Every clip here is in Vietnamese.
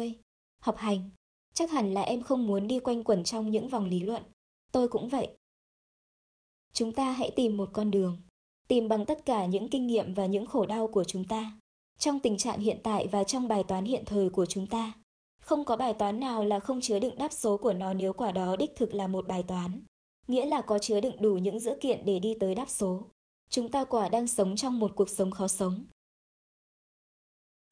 20. Học hành. Chắc hẳn là em không muốn đi quanh quẩn trong những vòng lý luận. Tôi cũng vậy. Chúng ta hãy tìm một con đường. Tìm bằng tất cả những kinh nghiệm và những khổ đau của chúng ta. Trong tình trạng hiện tại và trong bài toán hiện thời của chúng ta. Không có bài toán nào là không chứa đựng đáp số của nó nếu quả đó đích thực là một bài toán. Nghĩa là có chứa đựng đủ những dữ kiện để đi tới đáp số. Chúng ta quả đang sống trong một cuộc sống khó sống.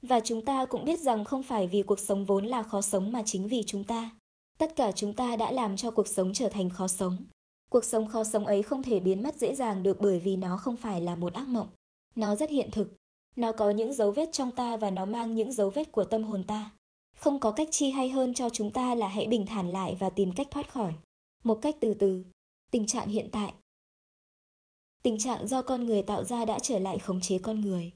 Và chúng ta cũng biết rằng không phải vì cuộc sống vốn là khó sống mà chính vì chúng ta. Tất cả chúng ta đã làm cho cuộc sống trở thành khó sống. Cuộc sống khó sống ấy không thể biến mất dễ dàng được bởi vì nó không phải là một ác mộng. Nó rất hiện thực. Nó có những dấu vết trong ta và nó mang những dấu vết của tâm hồn ta. Không có cách chi hay hơn cho chúng ta là hãy bình thản lại và tìm cách thoát khỏi. Một cách từ từ. Tình trạng hiện tại. Tình trạng do con người tạo ra đã trở lại khống chế con người.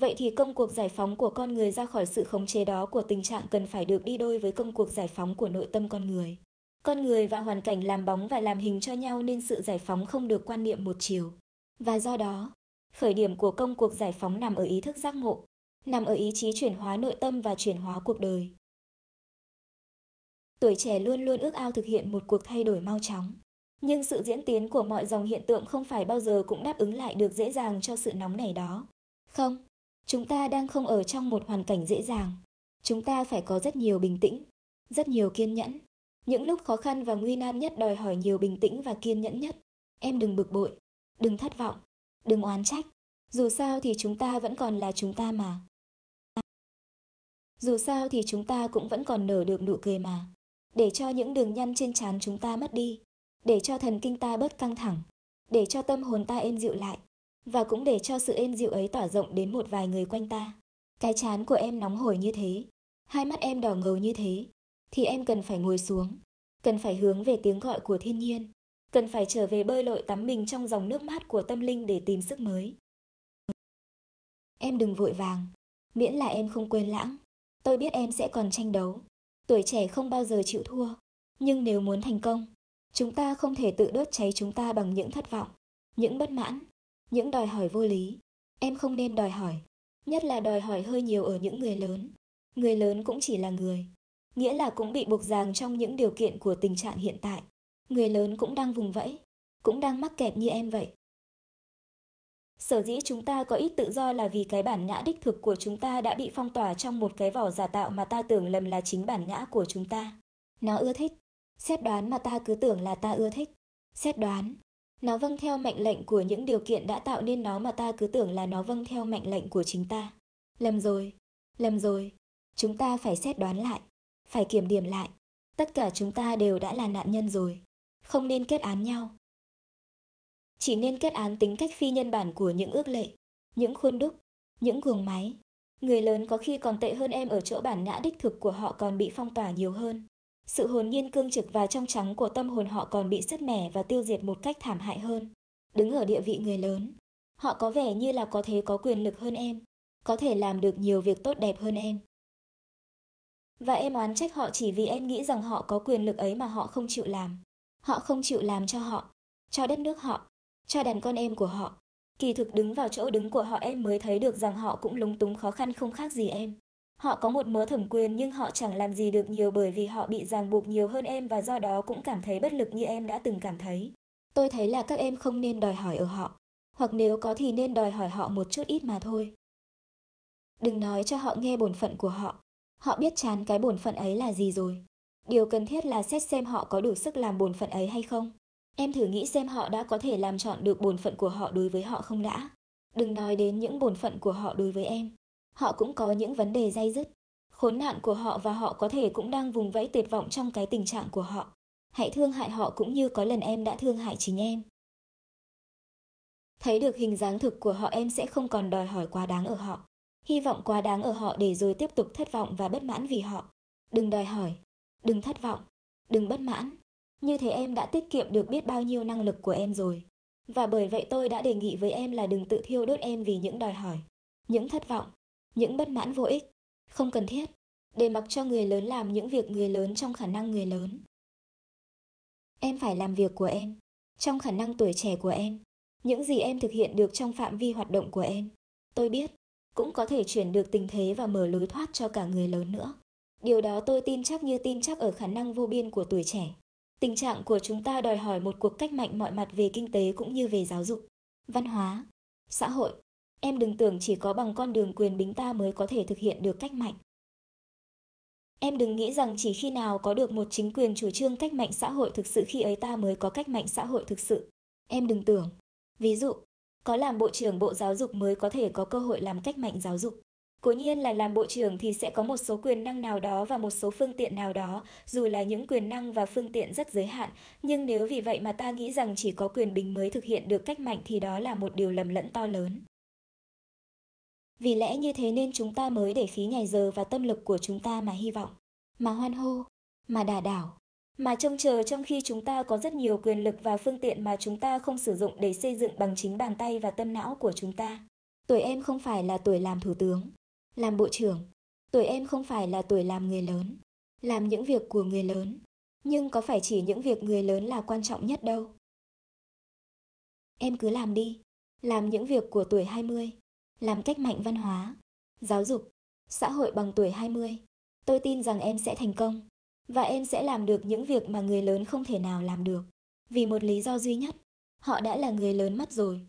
Vậy thì công cuộc giải phóng của con người ra khỏi sự khống chế đó của tình trạng cần phải được đi đôi với công cuộc giải phóng của nội tâm con người. Con người và hoàn cảnh làm bóng và làm hình cho nhau nên sự giải phóng không được quan niệm một chiều. Và do đó, khởi điểm của công cuộc giải phóng nằm ở ý thức giác ngộ, nằm ở ý chí chuyển hóa nội tâm và chuyển hóa cuộc đời. Tuổi trẻ luôn luôn ước ao thực hiện một cuộc thay đổi mau chóng. Nhưng sự diễn tiến của mọi dòng hiện tượng không phải bao giờ cũng đáp ứng lại được dễ dàng cho sự nóng nảy đó. Không, chúng ta đang không ở trong một hoàn cảnh dễ dàng. Chúng ta phải có rất nhiều bình tĩnh, rất nhiều kiên nhẫn. Những lúc khó khăn và nguy nan nhất đòi hỏi nhiều bình tĩnh và kiên nhẫn nhất. Em đừng bực bội, đừng thất vọng, đừng oán trách. Dù sao thì chúng ta vẫn còn là chúng ta mà. Dù sao thì chúng ta cũng vẫn còn nở được nụ cười mà. Để cho những đường nhăn trên trán chúng ta mất đi. Để cho thần kinh ta bớt căng thẳng. Để cho tâm hồn ta êm dịu lại. Và cũng để cho sự êm dịu ấy tỏa rộng đến một vài người quanh ta. Cái chán của em nóng hổi như thế. Hai mắt em đỏ ngầu như thế thì em cần phải ngồi xuống, cần phải hướng về tiếng gọi của thiên nhiên, cần phải trở về bơi lội tắm mình trong dòng nước mát của tâm linh để tìm sức mới. Em đừng vội vàng, miễn là em không quên lãng. Tôi biết em sẽ còn tranh đấu. Tuổi trẻ không bao giờ chịu thua. Nhưng nếu muốn thành công, chúng ta không thể tự đốt cháy chúng ta bằng những thất vọng, những bất mãn, những đòi hỏi vô lý. Em không nên đòi hỏi, nhất là đòi hỏi hơi nhiều ở những người lớn. Người lớn cũng chỉ là người, nghĩa là cũng bị buộc ràng trong những điều kiện của tình trạng hiện tại. Người lớn cũng đang vùng vẫy, cũng đang mắc kẹt như em vậy. Sở dĩ chúng ta có ít tự do là vì cái bản ngã đích thực của chúng ta đã bị phong tỏa trong một cái vỏ giả tạo mà ta tưởng lầm là chính bản ngã của chúng ta. Nó ưa thích, xét đoán mà ta cứ tưởng là ta ưa thích, xét đoán. Nó vâng theo mệnh lệnh của những điều kiện đã tạo nên nó mà ta cứ tưởng là nó vâng theo mệnh lệnh của chính ta. Lầm rồi, lầm rồi, chúng ta phải xét đoán lại phải kiểm điểm lại. Tất cả chúng ta đều đã là nạn nhân rồi. Không nên kết án nhau. Chỉ nên kết án tính cách phi nhân bản của những ước lệ, những khuôn đúc, những guồng máy. Người lớn có khi còn tệ hơn em ở chỗ bản ngã đích thực của họ còn bị phong tỏa nhiều hơn. Sự hồn nhiên cương trực và trong trắng của tâm hồn họ còn bị sứt mẻ và tiêu diệt một cách thảm hại hơn. Đứng ở địa vị người lớn, họ có vẻ như là có thế có quyền lực hơn em, có thể làm được nhiều việc tốt đẹp hơn em. Và em oán trách họ chỉ vì em nghĩ rằng họ có quyền lực ấy mà họ không chịu làm. Họ không chịu làm cho họ, cho đất nước họ, cho đàn con em của họ. Kỳ thực đứng vào chỗ đứng của họ em mới thấy được rằng họ cũng lúng túng khó khăn không khác gì em. Họ có một mớ thẩm quyền nhưng họ chẳng làm gì được nhiều bởi vì họ bị ràng buộc nhiều hơn em và do đó cũng cảm thấy bất lực như em đã từng cảm thấy. Tôi thấy là các em không nên đòi hỏi ở họ, hoặc nếu có thì nên đòi hỏi họ một chút ít mà thôi. Đừng nói cho họ nghe bổn phận của họ, Họ biết chán cái bổn phận ấy là gì rồi. Điều cần thiết là xét xem họ có đủ sức làm bổn phận ấy hay không. Em thử nghĩ xem họ đã có thể làm chọn được bổn phận của họ đối với họ không đã. Đừng nói đến những bổn phận của họ đối với em. Họ cũng có những vấn đề dây dứt. Khốn nạn của họ và họ có thể cũng đang vùng vẫy tuyệt vọng trong cái tình trạng của họ. Hãy thương hại họ cũng như có lần em đã thương hại chính em. Thấy được hình dáng thực của họ em sẽ không còn đòi hỏi quá đáng ở họ hy vọng quá đáng ở họ để rồi tiếp tục thất vọng và bất mãn vì họ. Đừng đòi hỏi, đừng thất vọng, đừng bất mãn. Như thế em đã tiết kiệm được biết bao nhiêu năng lực của em rồi. Và bởi vậy tôi đã đề nghị với em là đừng tự thiêu đốt em vì những đòi hỏi, những thất vọng, những bất mãn vô ích, không cần thiết, để mặc cho người lớn làm những việc người lớn trong khả năng người lớn. Em phải làm việc của em, trong khả năng tuổi trẻ của em, những gì em thực hiện được trong phạm vi hoạt động của em. Tôi biết, cũng có thể chuyển được tình thế và mở lối thoát cho cả người lớn nữa. Điều đó tôi tin chắc như tin chắc ở khả năng vô biên của tuổi trẻ. Tình trạng của chúng ta đòi hỏi một cuộc cách mạnh mọi mặt về kinh tế cũng như về giáo dục, văn hóa, xã hội. Em đừng tưởng chỉ có bằng con đường quyền bính ta mới có thể thực hiện được cách mạnh. Em đừng nghĩ rằng chỉ khi nào có được một chính quyền chủ trương cách mạnh xã hội thực sự khi ấy ta mới có cách mạnh xã hội thực sự. Em đừng tưởng. Ví dụ, có làm bộ trưởng bộ giáo dục mới có thể có cơ hội làm cách mạnh giáo dục. Cố nhiên là làm bộ trưởng thì sẽ có một số quyền năng nào đó và một số phương tiện nào đó, dù là những quyền năng và phương tiện rất giới hạn, nhưng nếu vì vậy mà ta nghĩ rằng chỉ có quyền bình mới thực hiện được cách mạnh thì đó là một điều lầm lẫn to lớn. Vì lẽ như thế nên chúng ta mới để phí ngày giờ và tâm lực của chúng ta mà hy vọng, mà hoan hô, mà đà đảo, mà trông chờ trong khi chúng ta có rất nhiều quyền lực và phương tiện mà chúng ta không sử dụng để xây dựng bằng chính bàn tay và tâm não của chúng ta. Tuổi em không phải là tuổi làm thủ tướng, làm bộ trưởng. Tuổi em không phải là tuổi làm người lớn, làm những việc của người lớn. Nhưng có phải chỉ những việc người lớn là quan trọng nhất đâu. Em cứ làm đi, làm những việc của tuổi 20, làm cách mạnh văn hóa, giáo dục, xã hội bằng tuổi 20. Tôi tin rằng em sẽ thành công và em sẽ làm được những việc mà người lớn không thể nào làm được. Vì một lý do duy nhất, họ đã là người lớn mất rồi.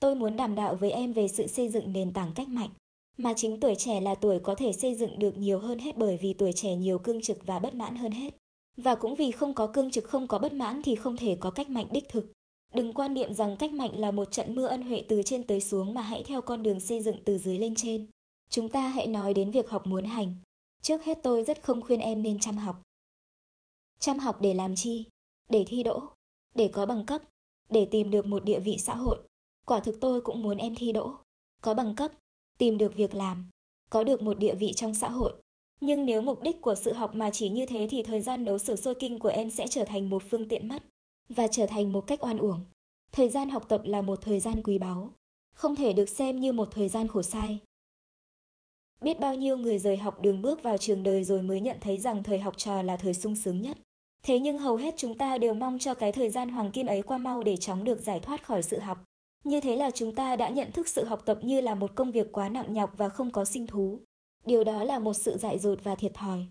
Tôi muốn đàm đạo với em về sự xây dựng nền tảng cách mạnh, mà chính tuổi trẻ là tuổi có thể xây dựng được nhiều hơn hết bởi vì tuổi trẻ nhiều cương trực và bất mãn hơn hết. Và cũng vì không có cương trực không có bất mãn thì không thể có cách mạnh đích thực. Đừng quan niệm rằng cách mạnh là một trận mưa ân huệ từ trên tới xuống mà hãy theo con đường xây dựng từ dưới lên trên. Chúng ta hãy nói đến việc học muốn hành. Trước hết tôi rất không khuyên em nên chăm học. Chăm học để làm chi? Để thi đỗ, để có bằng cấp, để tìm được một địa vị xã hội. Quả thực tôi cũng muốn em thi đỗ, có bằng cấp, tìm được việc làm, có được một địa vị trong xã hội. Nhưng nếu mục đích của sự học mà chỉ như thế thì thời gian đấu sửa sôi kinh của em sẽ trở thành một phương tiện mất và trở thành một cách oan uổng. Thời gian học tập là một thời gian quý báu, không thể được xem như một thời gian khổ sai. Biết bao nhiêu người rời học đường bước vào trường đời rồi mới nhận thấy rằng thời học trò là thời sung sướng nhất. Thế nhưng hầu hết chúng ta đều mong cho cái thời gian hoàng kim ấy qua mau để chóng được giải thoát khỏi sự học. Như thế là chúng ta đã nhận thức sự học tập như là một công việc quá nặng nhọc và không có sinh thú. Điều đó là một sự dại dột và thiệt thòi.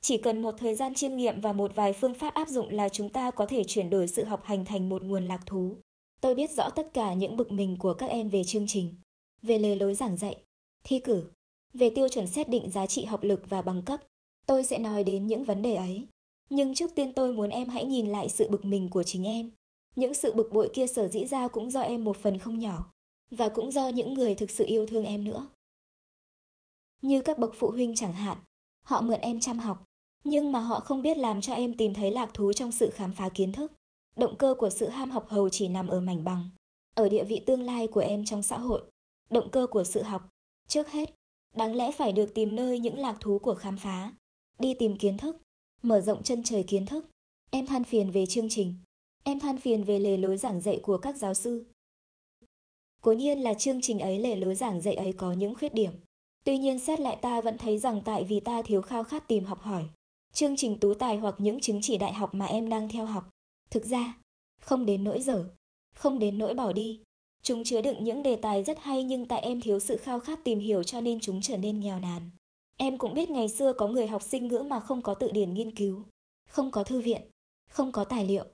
Chỉ cần một thời gian chiêm nghiệm và một vài phương pháp áp dụng là chúng ta có thể chuyển đổi sự học hành thành một nguồn lạc thú. Tôi biết rõ tất cả những bực mình của các em về chương trình, về lề lối giảng dạy, thi cử, về tiêu chuẩn xét định giá trị học lực và bằng cấp. Tôi sẽ nói đến những vấn đề ấy. Nhưng trước tiên tôi muốn em hãy nhìn lại sự bực mình của chính em. Những sự bực bội kia sở dĩ ra cũng do em một phần không nhỏ, và cũng do những người thực sự yêu thương em nữa. Như các bậc phụ huynh chẳng hạn, họ mượn em chăm học, nhưng mà họ không biết làm cho em tìm thấy lạc thú trong sự khám phá kiến thức. Động cơ của sự ham học hầu chỉ nằm ở mảnh bằng, ở địa vị tương lai của em trong xã hội. Động cơ của sự học, trước hết, đáng lẽ phải được tìm nơi những lạc thú của khám phá, đi tìm kiến thức, mở rộng chân trời kiến thức. Em than phiền về chương trình, Em than phiền về lề lối giảng dạy của các giáo sư. Cố nhiên là chương trình ấy lề lối giảng dạy ấy có những khuyết điểm. Tuy nhiên xét lại ta vẫn thấy rằng tại vì ta thiếu khao khát tìm học hỏi. Chương trình tú tài hoặc những chứng chỉ đại học mà em đang theo học. Thực ra, không đến nỗi dở, không đến nỗi bỏ đi. Chúng chứa đựng những đề tài rất hay nhưng tại em thiếu sự khao khát tìm hiểu cho nên chúng trở nên nghèo nàn. Em cũng biết ngày xưa có người học sinh ngữ mà không có tự điển nghiên cứu, không có thư viện, không có tài liệu,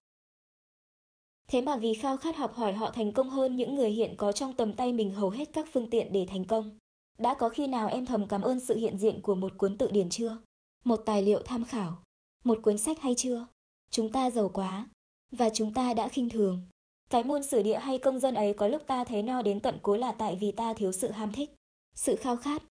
Thế mà vì khao khát học hỏi họ thành công hơn những người hiện có trong tầm tay mình hầu hết các phương tiện để thành công. Đã có khi nào em thầm cảm ơn sự hiện diện của một cuốn tự điển chưa? Một tài liệu tham khảo? Một cuốn sách hay chưa? Chúng ta giàu quá, và chúng ta đã khinh thường. Cái môn sử địa hay công dân ấy có lúc ta thấy no đến tận cuối là tại vì ta thiếu sự ham thích, sự khao khát.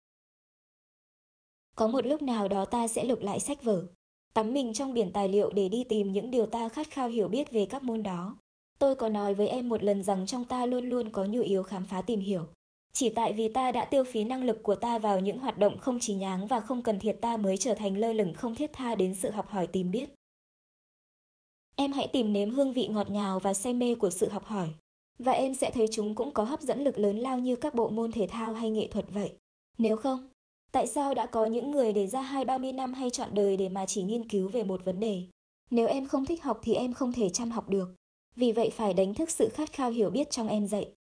Có một lúc nào đó ta sẽ lục lại sách vở, tắm mình trong biển tài liệu để đi tìm những điều ta khát khao hiểu biết về các môn đó. Tôi có nói với em một lần rằng trong ta luôn luôn có nhu yếu khám phá tìm hiểu. Chỉ tại vì ta đã tiêu phí năng lực của ta vào những hoạt động không chỉ nháng và không cần thiết ta mới trở thành lơ lửng không thiết tha đến sự học hỏi tìm biết. Em hãy tìm nếm hương vị ngọt ngào và say mê của sự học hỏi. Và em sẽ thấy chúng cũng có hấp dẫn lực lớn lao như các bộ môn thể thao hay nghệ thuật vậy. Nếu không, tại sao đã có những người để ra hai ba mươi năm hay chọn đời để mà chỉ nghiên cứu về một vấn đề? Nếu em không thích học thì em không thể chăm học được. Vì vậy phải đánh thức sự khát khao hiểu biết trong em dậy.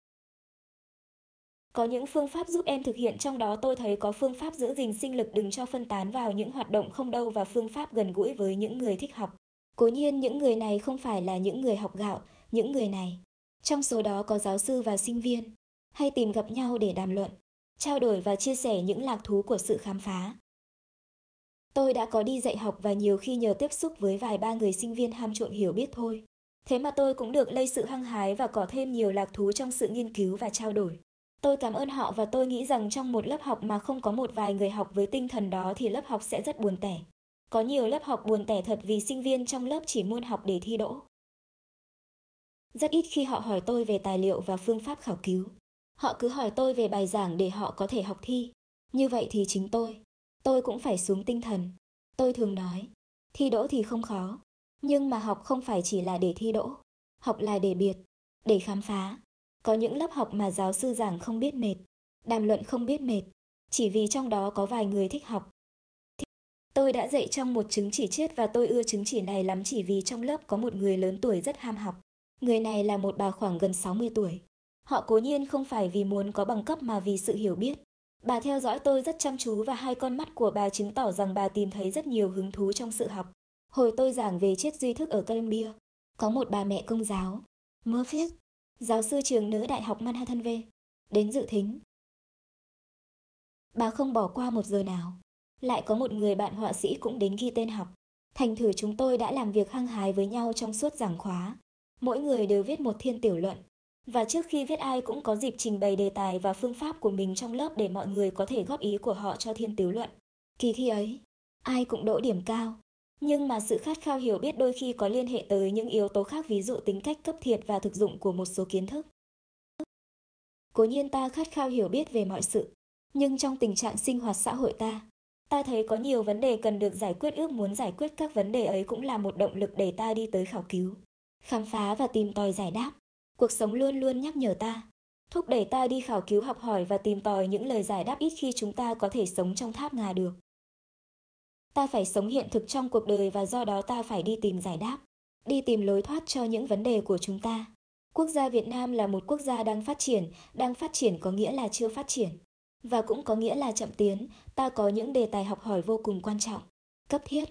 Có những phương pháp giúp em thực hiện trong đó tôi thấy có phương pháp giữ gìn sinh lực đừng cho phân tán vào những hoạt động không đâu và phương pháp gần gũi với những người thích học. Cố nhiên những người này không phải là những người học gạo, những người này. Trong số đó có giáo sư và sinh viên, hay tìm gặp nhau để đàm luận, trao đổi và chia sẻ những lạc thú của sự khám phá. Tôi đã có đi dạy học và nhiều khi nhờ tiếp xúc với vài ba người sinh viên ham trộn hiểu biết thôi. Thế mà tôi cũng được lây sự hăng hái và có thêm nhiều lạc thú trong sự nghiên cứu và trao đổi. Tôi cảm ơn họ và tôi nghĩ rằng trong một lớp học mà không có một vài người học với tinh thần đó thì lớp học sẽ rất buồn tẻ. Có nhiều lớp học buồn tẻ thật vì sinh viên trong lớp chỉ muốn học để thi đỗ. Rất ít khi họ hỏi tôi về tài liệu và phương pháp khảo cứu. Họ cứ hỏi tôi về bài giảng để họ có thể học thi. Như vậy thì chính tôi, tôi cũng phải xuống tinh thần. Tôi thường nói, thi đỗ thì không khó, nhưng mà học không phải chỉ là để thi đỗ. Học là để biệt, để khám phá. Có những lớp học mà giáo sư giảng không biết mệt, đàm luận không biết mệt, chỉ vì trong đó có vài người thích học. Tôi đã dạy trong một chứng chỉ chết và tôi ưa chứng chỉ này lắm chỉ vì trong lớp có một người lớn tuổi rất ham học. Người này là một bà khoảng gần 60 tuổi. Họ cố nhiên không phải vì muốn có bằng cấp mà vì sự hiểu biết. Bà theo dõi tôi rất chăm chú và hai con mắt của bà chứng tỏ rằng bà tìm thấy rất nhiều hứng thú trong sự học. Hồi tôi giảng về triết duy thức ở Columbia, có một bà mẹ công giáo, Murphy, giáo sư trường nữ đại học Manhattan V, đến dự thính. Bà không bỏ qua một giờ nào. Lại có một người bạn họa sĩ cũng đến ghi tên học. Thành thử chúng tôi đã làm việc hăng hái với nhau trong suốt giảng khóa. Mỗi người đều viết một thiên tiểu luận. Và trước khi viết ai cũng có dịp trình bày đề tài và phương pháp của mình trong lớp để mọi người có thể góp ý của họ cho thiên tiểu luận. Kỳ thi ấy, ai cũng đỗ điểm cao. Nhưng mà sự khát khao hiểu biết đôi khi có liên hệ tới những yếu tố khác ví dụ tính cách cấp thiệt và thực dụng của một số kiến thức. Cố nhiên ta khát khao hiểu biết về mọi sự, nhưng trong tình trạng sinh hoạt xã hội ta, ta thấy có nhiều vấn đề cần được giải quyết ước muốn giải quyết các vấn đề ấy cũng là một động lực để ta đi tới khảo cứu khám phá và tìm tòi giải đáp. Cuộc sống luôn luôn nhắc nhở ta, thúc đẩy ta đi khảo cứu học hỏi và tìm tòi những lời giải đáp ít khi chúng ta có thể sống trong tháp ngà được. Ta phải sống hiện thực trong cuộc đời và do đó ta phải đi tìm giải đáp, đi tìm lối thoát cho những vấn đề của chúng ta. Quốc gia Việt Nam là một quốc gia đang phát triển, đang phát triển có nghĩa là chưa phát triển. Và cũng có nghĩa là chậm tiến, ta có những đề tài học hỏi vô cùng quan trọng, cấp thiết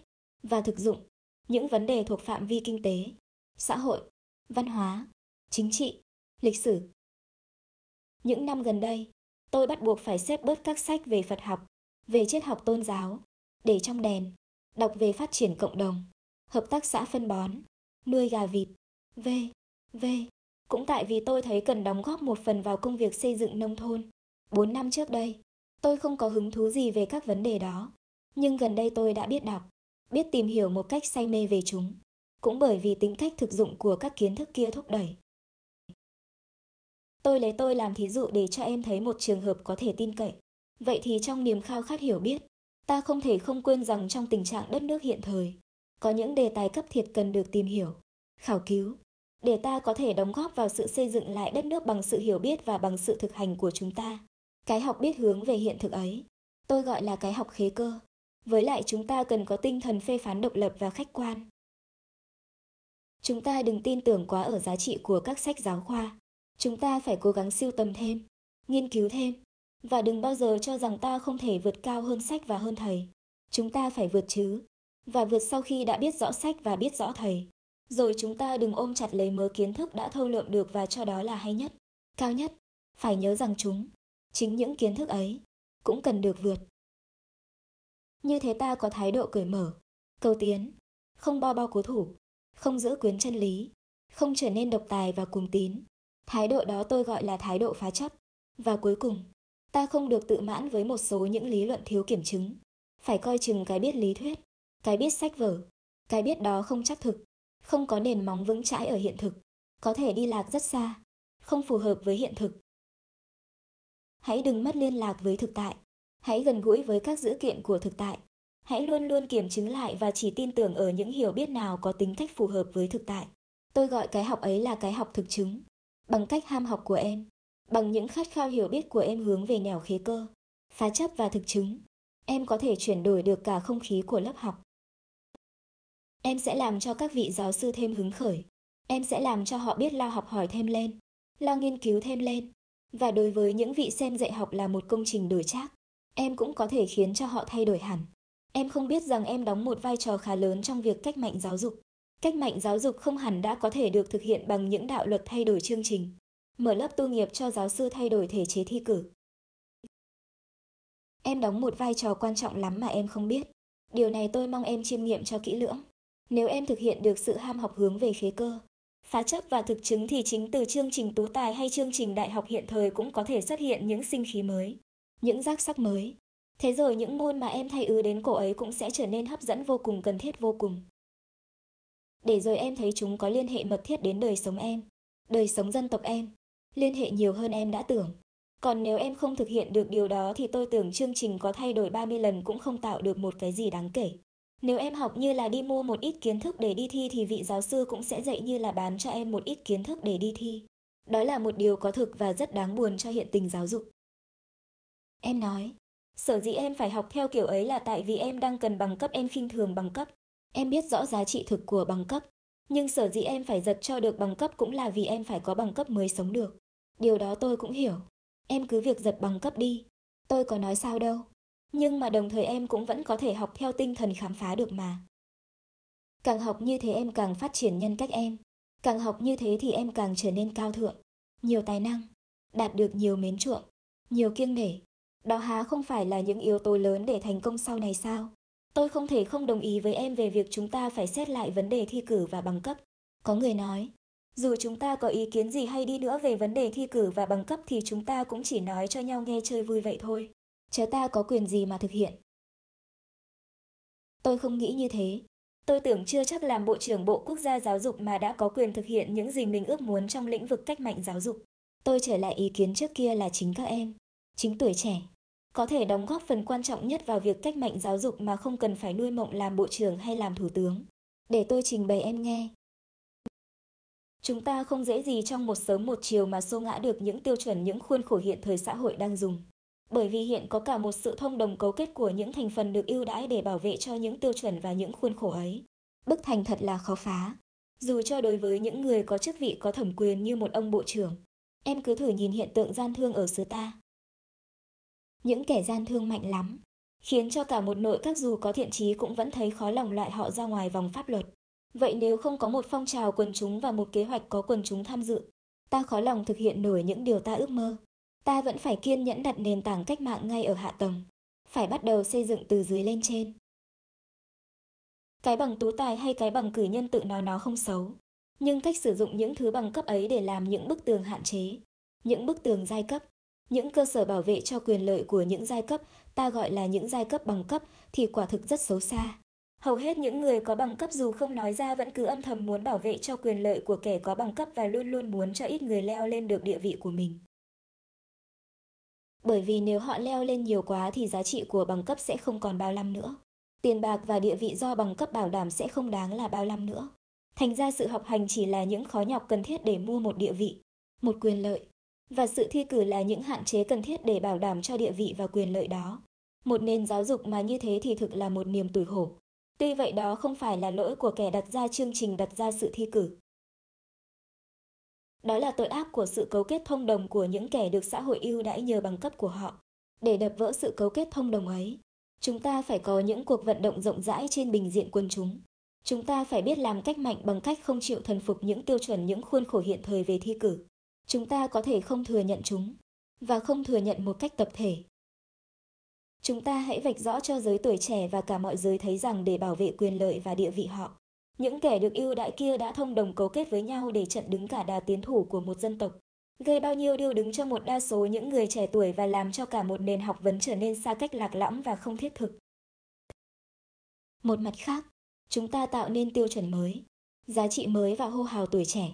và thực dụng, những vấn đề thuộc phạm vi kinh tế, xã hội, văn hóa, chính trị, lịch sử. Những năm gần đây, tôi bắt buộc phải xếp bớt các sách về Phật học, về triết học tôn giáo, để trong đèn, đọc về phát triển cộng đồng, hợp tác xã phân bón, nuôi gà vịt, v, v. Cũng tại vì tôi thấy cần đóng góp một phần vào công việc xây dựng nông thôn. Bốn năm trước đây, tôi không có hứng thú gì về các vấn đề đó. Nhưng gần đây tôi đã biết đọc, biết tìm hiểu một cách say mê về chúng cũng bởi vì tính cách thực dụng của các kiến thức kia thúc đẩy. Tôi lấy tôi làm thí dụ để cho em thấy một trường hợp có thể tin cậy. Vậy thì trong niềm khao khát hiểu biết, ta không thể không quên rằng trong tình trạng đất nước hiện thời, có những đề tài cấp thiết cần được tìm hiểu, khảo cứu, để ta có thể đóng góp vào sự xây dựng lại đất nước bằng sự hiểu biết và bằng sự thực hành của chúng ta. Cái học biết hướng về hiện thực ấy, tôi gọi là cái học khế cơ. Với lại chúng ta cần có tinh thần phê phán độc lập và khách quan. Chúng ta đừng tin tưởng quá ở giá trị của các sách giáo khoa. Chúng ta phải cố gắng siêu tầm thêm, nghiên cứu thêm, và đừng bao giờ cho rằng ta không thể vượt cao hơn sách và hơn thầy. Chúng ta phải vượt chứ, và vượt sau khi đã biết rõ sách và biết rõ thầy. Rồi chúng ta đừng ôm chặt lấy mớ kiến thức đã thâu lượm được và cho đó là hay nhất, cao nhất. Phải nhớ rằng chúng, chính những kiến thức ấy, cũng cần được vượt. Như thế ta có thái độ cởi mở, cầu tiến, không bo bao cố thủ, không giữ quyến chân lý, không trở nên độc tài và cuồng tín. Thái độ đó tôi gọi là thái độ phá chấp. Và cuối cùng, ta không được tự mãn với một số những lý luận thiếu kiểm chứng. Phải coi chừng cái biết lý thuyết, cái biết sách vở, cái biết đó không chắc thực, không có nền móng vững chãi ở hiện thực, có thể đi lạc rất xa, không phù hợp với hiện thực. Hãy đừng mất liên lạc với thực tại, hãy gần gũi với các dữ kiện của thực tại, Hãy luôn luôn kiểm chứng lại và chỉ tin tưởng ở những hiểu biết nào có tính cách phù hợp với thực tại. Tôi gọi cái học ấy là cái học thực chứng. Bằng cách ham học của em, bằng những khát khao hiểu biết của em hướng về nẻo khế cơ, phá chấp và thực chứng, em có thể chuyển đổi được cả không khí của lớp học. Em sẽ làm cho các vị giáo sư thêm hứng khởi. Em sẽ làm cho họ biết lao học hỏi thêm lên, lao nghiên cứu thêm lên. Và đối với những vị xem dạy học là một công trình đổi trác, em cũng có thể khiến cho họ thay đổi hẳn. Em không biết rằng em đóng một vai trò khá lớn trong việc cách mạnh giáo dục. Cách mạnh giáo dục không hẳn đã có thể được thực hiện bằng những đạo luật thay đổi chương trình. Mở lớp tu nghiệp cho giáo sư thay đổi thể chế thi cử. Em đóng một vai trò quan trọng lắm mà em không biết. Điều này tôi mong em chiêm nghiệm cho kỹ lưỡng. Nếu em thực hiện được sự ham học hướng về khế cơ, phá chấp và thực chứng thì chính từ chương trình tú tài hay chương trình đại học hiện thời cũng có thể xuất hiện những sinh khí mới, những giác sắc mới. Thế rồi những môn mà em thay ứ đến cổ ấy cũng sẽ trở nên hấp dẫn vô cùng cần thiết vô cùng. Để rồi em thấy chúng có liên hệ mật thiết đến đời sống em, đời sống dân tộc em, liên hệ nhiều hơn em đã tưởng. Còn nếu em không thực hiện được điều đó thì tôi tưởng chương trình có thay đổi 30 lần cũng không tạo được một cái gì đáng kể. Nếu em học như là đi mua một ít kiến thức để đi thi thì vị giáo sư cũng sẽ dạy như là bán cho em một ít kiến thức để đi thi. Đó là một điều có thực và rất đáng buồn cho hiện tình giáo dục. Em nói, sở dĩ em phải học theo kiểu ấy là tại vì em đang cần bằng cấp em khinh thường bằng cấp. Em biết rõ giá trị thực của bằng cấp, nhưng sở dĩ em phải giật cho được bằng cấp cũng là vì em phải có bằng cấp mới sống được. Điều đó tôi cũng hiểu. Em cứ việc giật bằng cấp đi. Tôi có nói sao đâu. Nhưng mà đồng thời em cũng vẫn có thể học theo tinh thần khám phá được mà. Càng học như thế em càng phát triển nhân cách em. Càng học như thế thì em càng trở nên cao thượng, nhiều tài năng, đạt được nhiều mến chuộng, nhiều kiêng nể. Đó há không phải là những yếu tố lớn để thành công sau này sao? Tôi không thể không đồng ý với em về việc chúng ta phải xét lại vấn đề thi cử và bằng cấp. Có người nói, dù chúng ta có ý kiến gì hay đi nữa về vấn đề thi cử và bằng cấp thì chúng ta cũng chỉ nói cho nhau nghe chơi vui vậy thôi. Chứ ta có quyền gì mà thực hiện. Tôi không nghĩ như thế. Tôi tưởng chưa chắc làm Bộ trưởng Bộ Quốc gia Giáo dục mà đã có quyền thực hiện những gì mình ước muốn trong lĩnh vực cách mạnh giáo dục. Tôi trở lại ý kiến trước kia là chính các em, chính tuổi trẻ, có thể đóng góp phần quan trọng nhất vào việc cách mạnh giáo dục mà không cần phải nuôi mộng làm bộ trưởng hay làm thủ tướng. Để tôi trình bày em nghe. Chúng ta không dễ gì trong một sớm một chiều mà xô ngã được những tiêu chuẩn những khuôn khổ hiện thời xã hội đang dùng. Bởi vì hiện có cả một sự thông đồng cấu kết của những thành phần được ưu đãi để bảo vệ cho những tiêu chuẩn và những khuôn khổ ấy. Bức thành thật là khó phá. Dù cho đối với những người có chức vị có thẩm quyền như một ông bộ trưởng, em cứ thử nhìn hiện tượng gian thương ở xứ ta. Những kẻ gian thương mạnh lắm, khiến cho cả một nội các dù có thiện trí cũng vẫn thấy khó lòng loại họ ra ngoài vòng pháp luật. Vậy nếu không có một phong trào quần chúng và một kế hoạch có quần chúng tham dự, ta khó lòng thực hiện nổi những điều ta ước mơ. Ta vẫn phải kiên nhẫn đặt nền tảng cách mạng ngay ở hạ tầng, phải bắt đầu xây dựng từ dưới lên trên. Cái bằng tú tài hay cái bằng cử nhân tự nói nó không xấu, nhưng cách sử dụng những thứ bằng cấp ấy để làm những bức tường hạn chế, những bức tường giai cấp, những cơ sở bảo vệ cho quyền lợi của những giai cấp, ta gọi là những giai cấp bằng cấp, thì quả thực rất xấu xa. Hầu hết những người có bằng cấp dù không nói ra vẫn cứ âm thầm muốn bảo vệ cho quyền lợi của kẻ có bằng cấp và luôn luôn muốn cho ít người leo lên được địa vị của mình. Bởi vì nếu họ leo lên nhiều quá thì giá trị của bằng cấp sẽ không còn bao năm nữa. Tiền bạc và địa vị do bằng cấp bảo đảm sẽ không đáng là bao năm nữa. Thành ra sự học hành chỉ là những khó nhọc cần thiết để mua một địa vị, một quyền lợi. Và sự thi cử là những hạn chế cần thiết để bảo đảm cho địa vị và quyền lợi đó. Một nền giáo dục mà như thế thì thực là một niềm tủi hổ. Tuy vậy đó không phải là lỗi của kẻ đặt ra chương trình đặt ra sự thi cử. Đó là tội ác của sự cấu kết thông đồng của những kẻ được xã hội ưu đãi nhờ bằng cấp của họ. Để đập vỡ sự cấu kết thông đồng ấy, chúng ta phải có những cuộc vận động rộng rãi trên bình diện quân chúng. Chúng ta phải biết làm cách mạnh bằng cách không chịu thần phục những tiêu chuẩn những khuôn khổ hiện thời về thi cử. Chúng ta có thể không thừa nhận chúng, và không thừa nhận một cách tập thể. Chúng ta hãy vạch rõ cho giới tuổi trẻ và cả mọi giới thấy rằng để bảo vệ quyền lợi và địa vị họ, những kẻ được ưu đãi kia đã thông đồng cấu kết với nhau để chặn đứng cả đà tiến thủ của một dân tộc, gây bao nhiêu điều đứng cho một đa số những người trẻ tuổi và làm cho cả một nền học vấn trở nên xa cách lạc lõng và không thiết thực. Một mặt khác, chúng ta tạo nên tiêu chuẩn mới, giá trị mới và hô hào tuổi trẻ.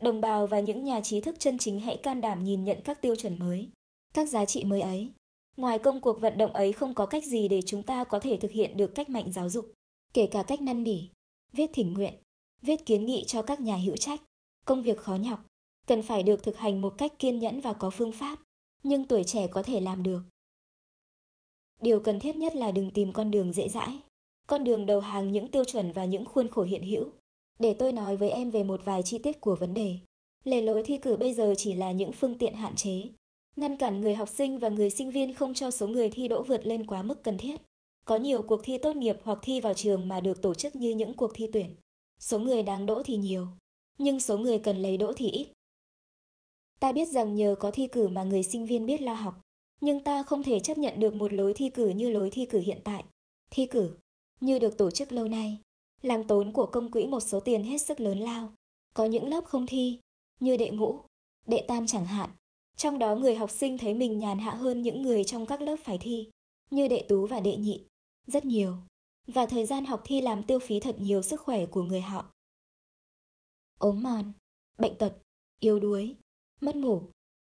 Đồng bào và những nhà trí thức chân chính hãy can đảm nhìn nhận các tiêu chuẩn mới, các giá trị mới ấy. Ngoài công cuộc vận động ấy không có cách gì để chúng ta có thể thực hiện được cách mạnh giáo dục, kể cả cách năn nỉ, viết thỉnh nguyện, viết kiến nghị cho các nhà hữu trách. Công việc khó nhọc, cần phải được thực hành một cách kiên nhẫn và có phương pháp, nhưng tuổi trẻ có thể làm được. Điều cần thiết nhất là đừng tìm con đường dễ dãi, con đường đầu hàng những tiêu chuẩn và những khuôn khổ hiện hữu. Để tôi nói với em về một vài chi tiết của vấn đề. Lề lối thi cử bây giờ chỉ là những phương tiện hạn chế, ngăn cản người học sinh và người sinh viên không cho số người thi đỗ vượt lên quá mức cần thiết. Có nhiều cuộc thi tốt nghiệp hoặc thi vào trường mà được tổ chức như những cuộc thi tuyển. Số người đáng đỗ thì nhiều, nhưng số người cần lấy đỗ thì ít. Ta biết rằng nhờ có thi cử mà người sinh viên biết lo học, nhưng ta không thể chấp nhận được một lối thi cử như lối thi cử hiện tại. Thi cử, như được tổ chức lâu nay, làm tốn của công quỹ một số tiền hết sức lớn lao. Có những lớp không thi, như đệ ngũ, đệ tam chẳng hạn. Trong đó người học sinh thấy mình nhàn hạ hơn những người trong các lớp phải thi, như đệ tú và đệ nhị, rất nhiều. Và thời gian học thi làm tiêu phí thật nhiều sức khỏe của người họ. Ốm mòn, bệnh tật, yếu đuối, mất ngủ,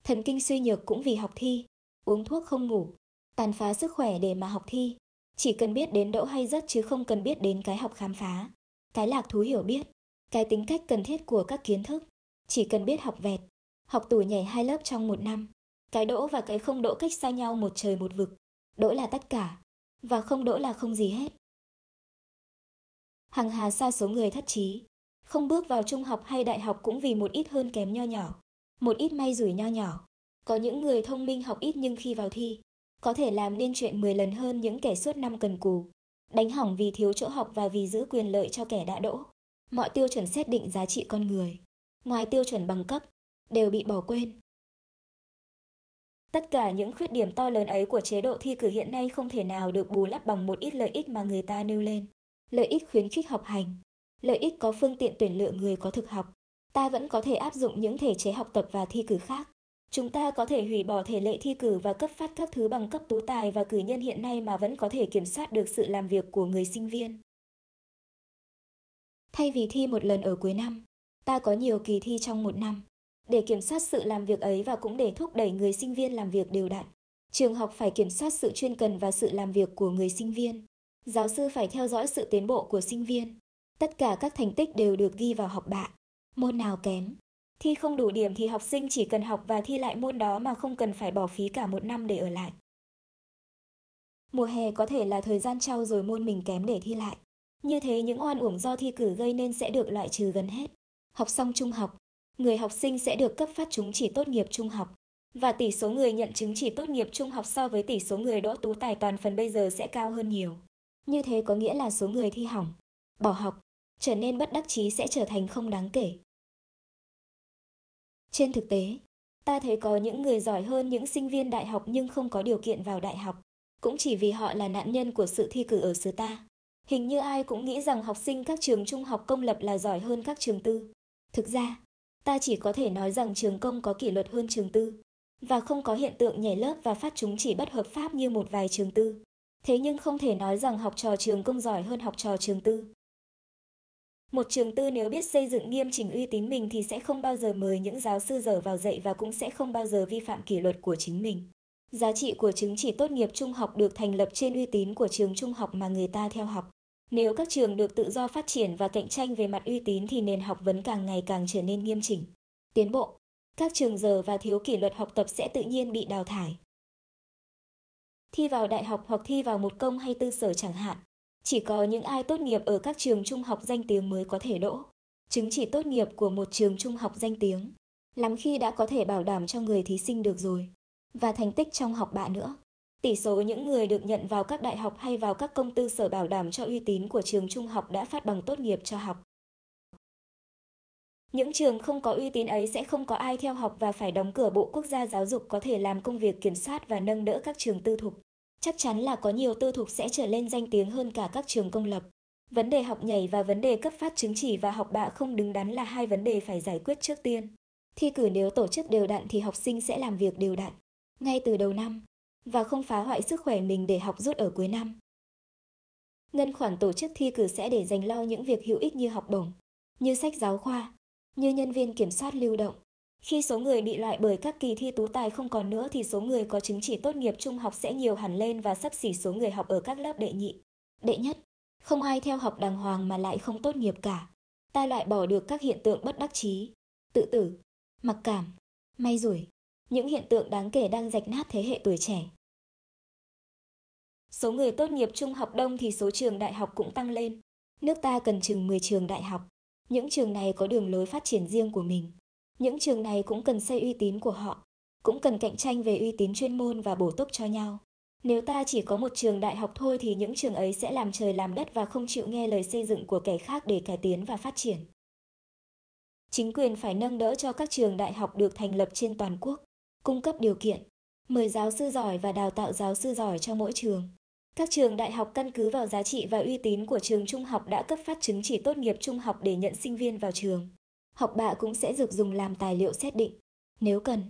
thần kinh suy nhược cũng vì học thi, uống thuốc không ngủ, tàn phá sức khỏe để mà học thi. Chỉ cần biết đến đỗ hay rất chứ không cần biết đến cái học khám phá, cái lạc thú hiểu biết, cái tính cách cần thiết của các kiến thức. Chỉ cần biết học vẹt, học tủ nhảy hai lớp trong một năm. Cái đỗ và cái không đỗ cách xa nhau một trời một vực. Đỗ là tất cả, và không đỗ là không gì hết. Hằng hà xa số người thất trí, không bước vào trung học hay đại học cũng vì một ít hơn kém nho nhỏ, một ít may rủi nho nhỏ. Có những người thông minh học ít nhưng khi vào thi, có thể làm nên chuyện 10 lần hơn những kẻ suốt năm cần cù, đánh hỏng vì thiếu chỗ học và vì giữ quyền lợi cho kẻ đã đỗ. Mọi tiêu chuẩn xét định giá trị con người, ngoài tiêu chuẩn bằng cấp, đều bị bỏ quên. Tất cả những khuyết điểm to lớn ấy của chế độ thi cử hiện nay không thể nào được bù lấp bằng một ít lợi ích mà người ta nêu lên. Lợi ích khuyến khích học hành, lợi ích có phương tiện tuyển lựa người có thực học. Ta vẫn có thể áp dụng những thể chế học tập và thi cử khác. Chúng ta có thể hủy bỏ thể lệ thi cử và cấp phát các thứ bằng cấp tú tài và cử nhân hiện nay mà vẫn có thể kiểm soát được sự làm việc của người sinh viên. Thay vì thi một lần ở cuối năm, ta có nhiều kỳ thi trong một năm. Để kiểm soát sự làm việc ấy và cũng để thúc đẩy người sinh viên làm việc đều đặn, trường học phải kiểm soát sự chuyên cần và sự làm việc của người sinh viên. Giáo sư phải theo dõi sự tiến bộ của sinh viên. Tất cả các thành tích đều được ghi vào học bạ. Môn nào kém, thi không đủ điểm thì học sinh chỉ cần học và thi lại môn đó mà không cần phải bỏ phí cả một năm để ở lại. Mùa hè có thể là thời gian trao rồi môn mình kém để thi lại. Như thế những oan uổng do thi cử gây nên sẽ được loại trừ gần hết. Học xong trung học, người học sinh sẽ được cấp phát chứng chỉ tốt nghiệp trung học. Và tỷ số người nhận chứng chỉ tốt nghiệp trung học so với tỷ số người đỗ tú tài toàn phần bây giờ sẽ cao hơn nhiều. Như thế có nghĩa là số người thi hỏng, bỏ học, trở nên bất đắc chí sẽ trở thành không đáng kể. Trên thực tế, ta thấy có những người giỏi hơn những sinh viên đại học nhưng không có điều kiện vào đại học, cũng chỉ vì họ là nạn nhân của sự thi cử ở xứ ta. Hình như ai cũng nghĩ rằng học sinh các trường trung học công lập là giỏi hơn các trường tư. Thực ra, ta chỉ có thể nói rằng trường công có kỷ luật hơn trường tư, và không có hiện tượng nhảy lớp và phát chúng chỉ bất hợp pháp như một vài trường tư. Thế nhưng không thể nói rằng học trò trường công giỏi hơn học trò trường tư. Một trường tư nếu biết xây dựng nghiêm chỉnh uy tín mình thì sẽ không bao giờ mời những giáo sư dở vào dạy và cũng sẽ không bao giờ vi phạm kỷ luật của chính mình. Giá trị của chứng chỉ tốt nghiệp trung học được thành lập trên uy tín của trường trung học mà người ta theo học. Nếu các trường được tự do phát triển và cạnh tranh về mặt uy tín thì nền học vấn càng ngày càng trở nên nghiêm chỉnh, tiến bộ. Các trường giờ và thiếu kỷ luật học tập sẽ tự nhiên bị đào thải. Thi vào đại học hoặc thi vào một công hay tư sở chẳng hạn, chỉ có những ai tốt nghiệp ở các trường trung học danh tiếng mới có thể đỗ. Chứng chỉ tốt nghiệp của một trường trung học danh tiếng, lắm khi đã có thể bảo đảm cho người thí sinh được rồi. Và thành tích trong học bạ nữa. Tỷ số những người được nhận vào các đại học hay vào các công tư sở bảo đảm cho uy tín của trường trung học đã phát bằng tốt nghiệp cho học. Những trường không có uy tín ấy sẽ không có ai theo học và phải đóng cửa Bộ Quốc gia Giáo dục có thể làm công việc kiểm soát và nâng đỡ các trường tư thục. Chắc chắn là có nhiều tư thục sẽ trở lên danh tiếng hơn cả các trường công lập. Vấn đề học nhảy và vấn đề cấp phát chứng chỉ và học bạ không đứng đắn là hai vấn đề phải giải quyết trước tiên. Thi cử nếu tổ chức đều đặn thì học sinh sẽ làm việc đều đặn. Ngay từ đầu năm, và không phá hoại sức khỏe mình để học rút ở cuối năm. Ngân khoản tổ chức thi cử sẽ để dành lo những việc hữu ích như học bổng, như sách giáo khoa, như nhân viên kiểm soát lưu động. Khi số người bị loại bởi các kỳ thi tú tài không còn nữa thì số người có chứng chỉ tốt nghiệp trung học sẽ nhiều hẳn lên và sắp xỉ số người học ở các lớp đệ nhị. Đệ nhất, không ai theo học đàng hoàng mà lại không tốt nghiệp cả. Ta loại bỏ được các hiện tượng bất đắc chí, tự tử, mặc cảm, may rủi, những hiện tượng đáng kể đang rạch nát thế hệ tuổi trẻ. Số người tốt nghiệp trung học đông thì số trường đại học cũng tăng lên. Nước ta cần chừng 10 trường đại học. Những trường này có đường lối phát triển riêng của mình. Những trường này cũng cần xây uy tín của họ. cũng cần cạnh tranh về uy tín chuyên môn và bổ túc cho nhau. Nếu ta chỉ có một trường đại học thôi thì những trường ấy sẽ làm trời làm đất và không chịu nghe lời xây dựng của kẻ khác để cải tiến và phát triển. Chính quyền phải nâng đỡ cho các trường đại học được thành lập trên toàn quốc, cung cấp điều kiện, mời giáo sư giỏi và đào tạo giáo sư giỏi cho mỗi trường. Các trường đại học căn cứ vào giá trị và uy tín của trường trung học đã cấp phát chứng chỉ tốt nghiệp trung học để nhận sinh viên vào trường. Học bạ cũng sẽ được dùng làm tài liệu xét định. Nếu cần,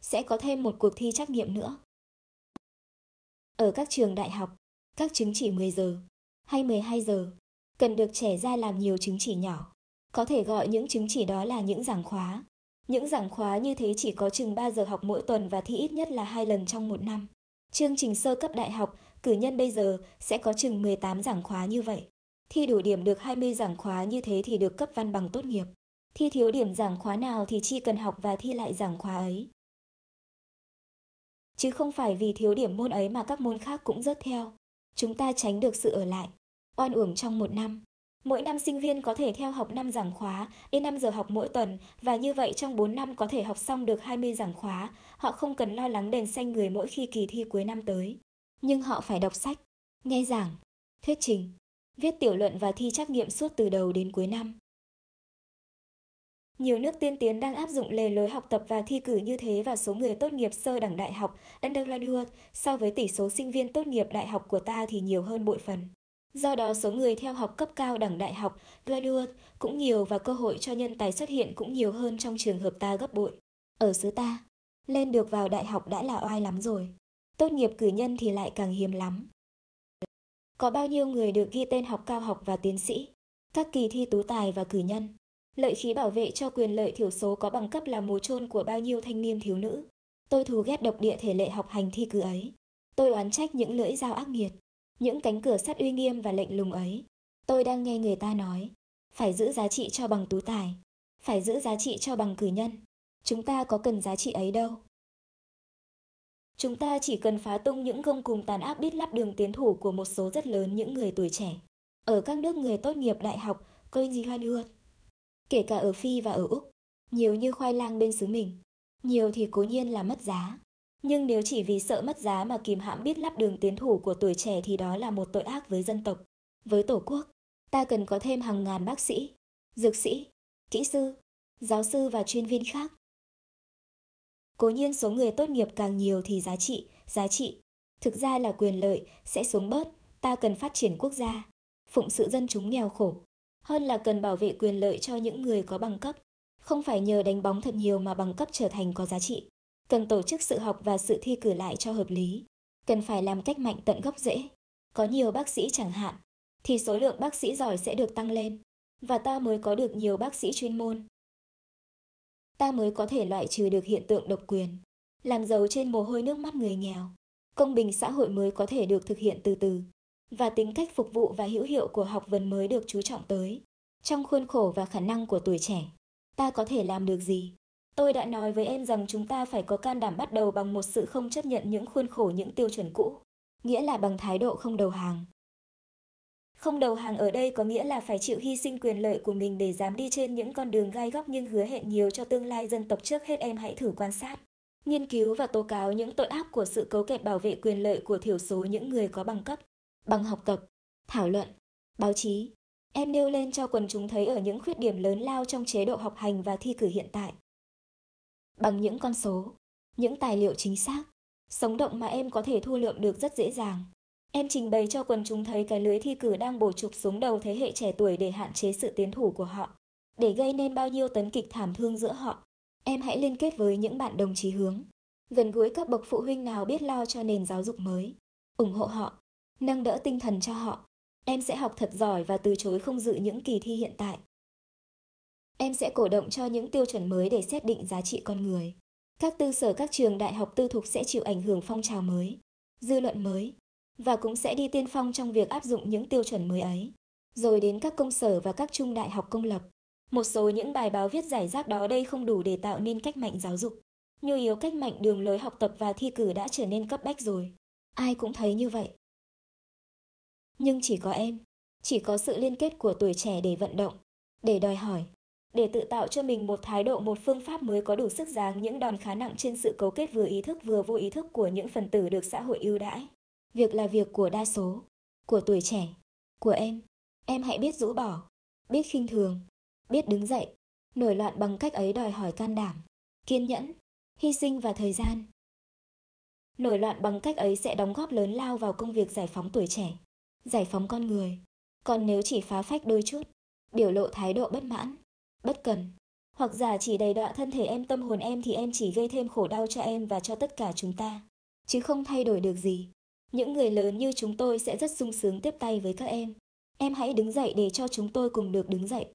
sẽ có thêm một cuộc thi trắc nghiệm nữa. Ở các trường đại học, các chứng chỉ 10 giờ hay 12 giờ cần được trẻ ra làm nhiều chứng chỉ nhỏ. Có thể gọi những chứng chỉ đó là những giảng khóa. Những giảng khóa như thế chỉ có chừng 3 giờ học mỗi tuần và thi ít nhất là hai lần trong một năm. Chương trình sơ cấp đại học, cử nhân bây giờ sẽ có chừng 18 giảng khóa như vậy. Thi đủ điểm được 20 giảng khóa như thế thì được cấp văn bằng tốt nghiệp. Thi thiếu điểm giảng khóa nào thì chi cần học và thi lại giảng khóa ấy. Chứ không phải vì thiếu điểm môn ấy mà các môn khác cũng rớt theo. Chúng ta tránh được sự ở lại, oan uổng trong một năm. Mỗi năm sinh viên có thể theo học 5 giảng khóa, đến 5 giờ học mỗi tuần và như vậy trong 4 năm có thể học xong được 20 giảng khóa, họ không cần lo lắng đèn xanh người mỗi khi kỳ thi cuối năm tới. Nhưng họ phải đọc sách, nghe giảng, thuyết trình, viết tiểu luận và thi trắc nghiệm suốt từ đầu đến cuối năm. Nhiều nước tiên tiến đang áp dụng lề lối học tập và thi cử như thế và số người tốt nghiệp sơ đẳng đại học undergraduate so với tỷ số sinh viên tốt nghiệp đại học của ta thì nhiều hơn bội phần. Do đó số người theo học cấp cao đẳng đại học graduate cũng nhiều và cơ hội cho nhân tài xuất hiện cũng nhiều hơn trong trường hợp ta gấp bội. Ở xứ ta, lên được vào đại học đã là oai lắm rồi. Tốt nghiệp cử nhân thì lại càng hiếm lắm. Có bao nhiêu người được ghi tên học cao học và tiến sĩ, các kỳ thi tú tài và cử nhân. Lợi khí bảo vệ cho quyền lợi thiểu số có bằng cấp là mồ chôn của bao nhiêu thanh niên thiếu nữ. Tôi thù ghét độc địa thể lệ học hành thi cử ấy. Tôi oán trách những lưỡi dao ác nghiệt, những cánh cửa sắt uy nghiêm và lệnh lùng ấy. Tôi đang nghe người ta nói, phải giữ giá trị cho bằng tú tài, phải giữ giá trị cho bằng cử nhân. Chúng ta có cần giá trị ấy đâu. Chúng ta chỉ cần phá tung những gông cùng tàn ác biết lắp đường tiến thủ của một số rất lớn những người tuổi trẻ. Ở các nước người tốt nghiệp đại học, coi gì hoan hương, Kể cả ở Phi và ở Úc, nhiều như khoai lang bên xứ mình. Nhiều thì cố nhiên là mất giá. Nhưng nếu chỉ vì sợ mất giá mà kìm hãm biết lắp đường tiến thủ của tuổi trẻ thì đó là một tội ác với dân tộc. Với Tổ quốc, ta cần có thêm hàng ngàn bác sĩ, dược sĩ, kỹ sư, giáo sư và chuyên viên khác. Cố nhiên số người tốt nghiệp càng nhiều thì giá trị, giá trị, thực ra là quyền lợi, sẽ xuống bớt, ta cần phát triển quốc gia, phụng sự dân chúng nghèo khổ, hơn là cần bảo vệ quyền lợi cho những người có bằng cấp, không phải nhờ đánh bóng thật nhiều mà bằng cấp trở thành có giá trị. Cần tổ chức sự học và sự thi cử lại cho hợp lý. Cần phải làm cách mạnh tận gốc rễ. Có nhiều bác sĩ chẳng hạn, thì số lượng bác sĩ giỏi sẽ được tăng lên, và ta mới có được nhiều bác sĩ chuyên môn. Ta mới có thể loại trừ được hiện tượng độc quyền, làm giàu trên mồ hôi nước mắt người nghèo. Công bình xã hội mới có thể được thực hiện từ từ, và tính cách phục vụ và hữu hiệu của học vấn mới được chú trọng tới. Trong khuôn khổ và khả năng của tuổi trẻ, ta có thể làm được gì? Tôi đã nói với em rằng chúng ta phải có can đảm bắt đầu bằng một sự không chấp nhận những khuôn khổ những tiêu chuẩn cũ, nghĩa là bằng thái độ không đầu hàng. Không đầu hàng ở đây có nghĩa là phải chịu hy sinh quyền lợi của mình để dám đi trên những con đường gai góc nhưng hứa hẹn nhiều cho tương lai dân tộc trước hết em hãy thử quan sát. Nghiên cứu và tố cáo những tội ác của sự cấu kẹp bảo vệ quyền lợi của thiểu số những người có bằng cấp, bằng học tập, thảo luận, báo chí. Em nêu lên cho quần chúng thấy ở những khuyết điểm lớn lao trong chế độ học hành và thi cử hiện tại. Bằng những con số, những tài liệu chính xác, sống động mà em có thể thu lượm được rất dễ dàng. Em trình bày cho quần chúng thấy cái lưới thi cử đang bổ trục xuống đầu thế hệ trẻ tuổi để hạn chế sự tiến thủ của họ, để gây nên bao nhiêu tấn kịch thảm thương giữa họ. Em hãy liên kết với những bạn đồng chí hướng, gần gũi các bậc phụ huynh nào biết lo cho nền giáo dục mới, ủng hộ họ, nâng đỡ tinh thần cho họ. Em sẽ học thật giỏi và từ chối không dự những kỳ thi hiện tại. Em sẽ cổ động cho những tiêu chuẩn mới để xét định giá trị con người. Các tư sở các trường đại học tư thục sẽ chịu ảnh hưởng phong trào mới, dư luận mới, và cũng sẽ đi tiên phong trong việc áp dụng những tiêu chuẩn mới ấy. Rồi đến các công sở và các trung đại học công lập. Một số những bài báo viết giải rác đó đây không đủ để tạo nên cách mạnh giáo dục. Nhu yếu cách mạnh đường lối học tập và thi cử đã trở nên cấp bách rồi. Ai cũng thấy như vậy. Nhưng chỉ có em, chỉ có sự liên kết của tuổi trẻ để vận động, để đòi hỏi, để tự tạo cho mình một thái độ một phương pháp mới có đủ sức giáng những đòn khá nặng trên sự cấu kết vừa ý thức vừa vô ý thức của những phần tử được xã hội ưu đãi. Việc là việc của đa số, của tuổi trẻ, của em. Em hãy biết rũ bỏ, biết khinh thường, biết đứng dậy. Nổi loạn bằng cách ấy đòi hỏi can đảm, kiên nhẫn, hy sinh và thời gian. Nổi loạn bằng cách ấy sẽ đóng góp lớn lao vào công việc giải phóng tuổi trẻ, giải phóng con người. Còn nếu chỉ phá phách đôi chút, biểu lộ thái độ bất mãn, bất cần, hoặc giả chỉ đầy đọa thân thể em tâm hồn em thì em chỉ gây thêm khổ đau cho em và cho tất cả chúng ta, chứ không thay đổi được gì. Những người lớn như chúng tôi sẽ rất sung sướng tiếp tay với các em. Em hãy đứng dậy để cho chúng tôi cùng được đứng dậy.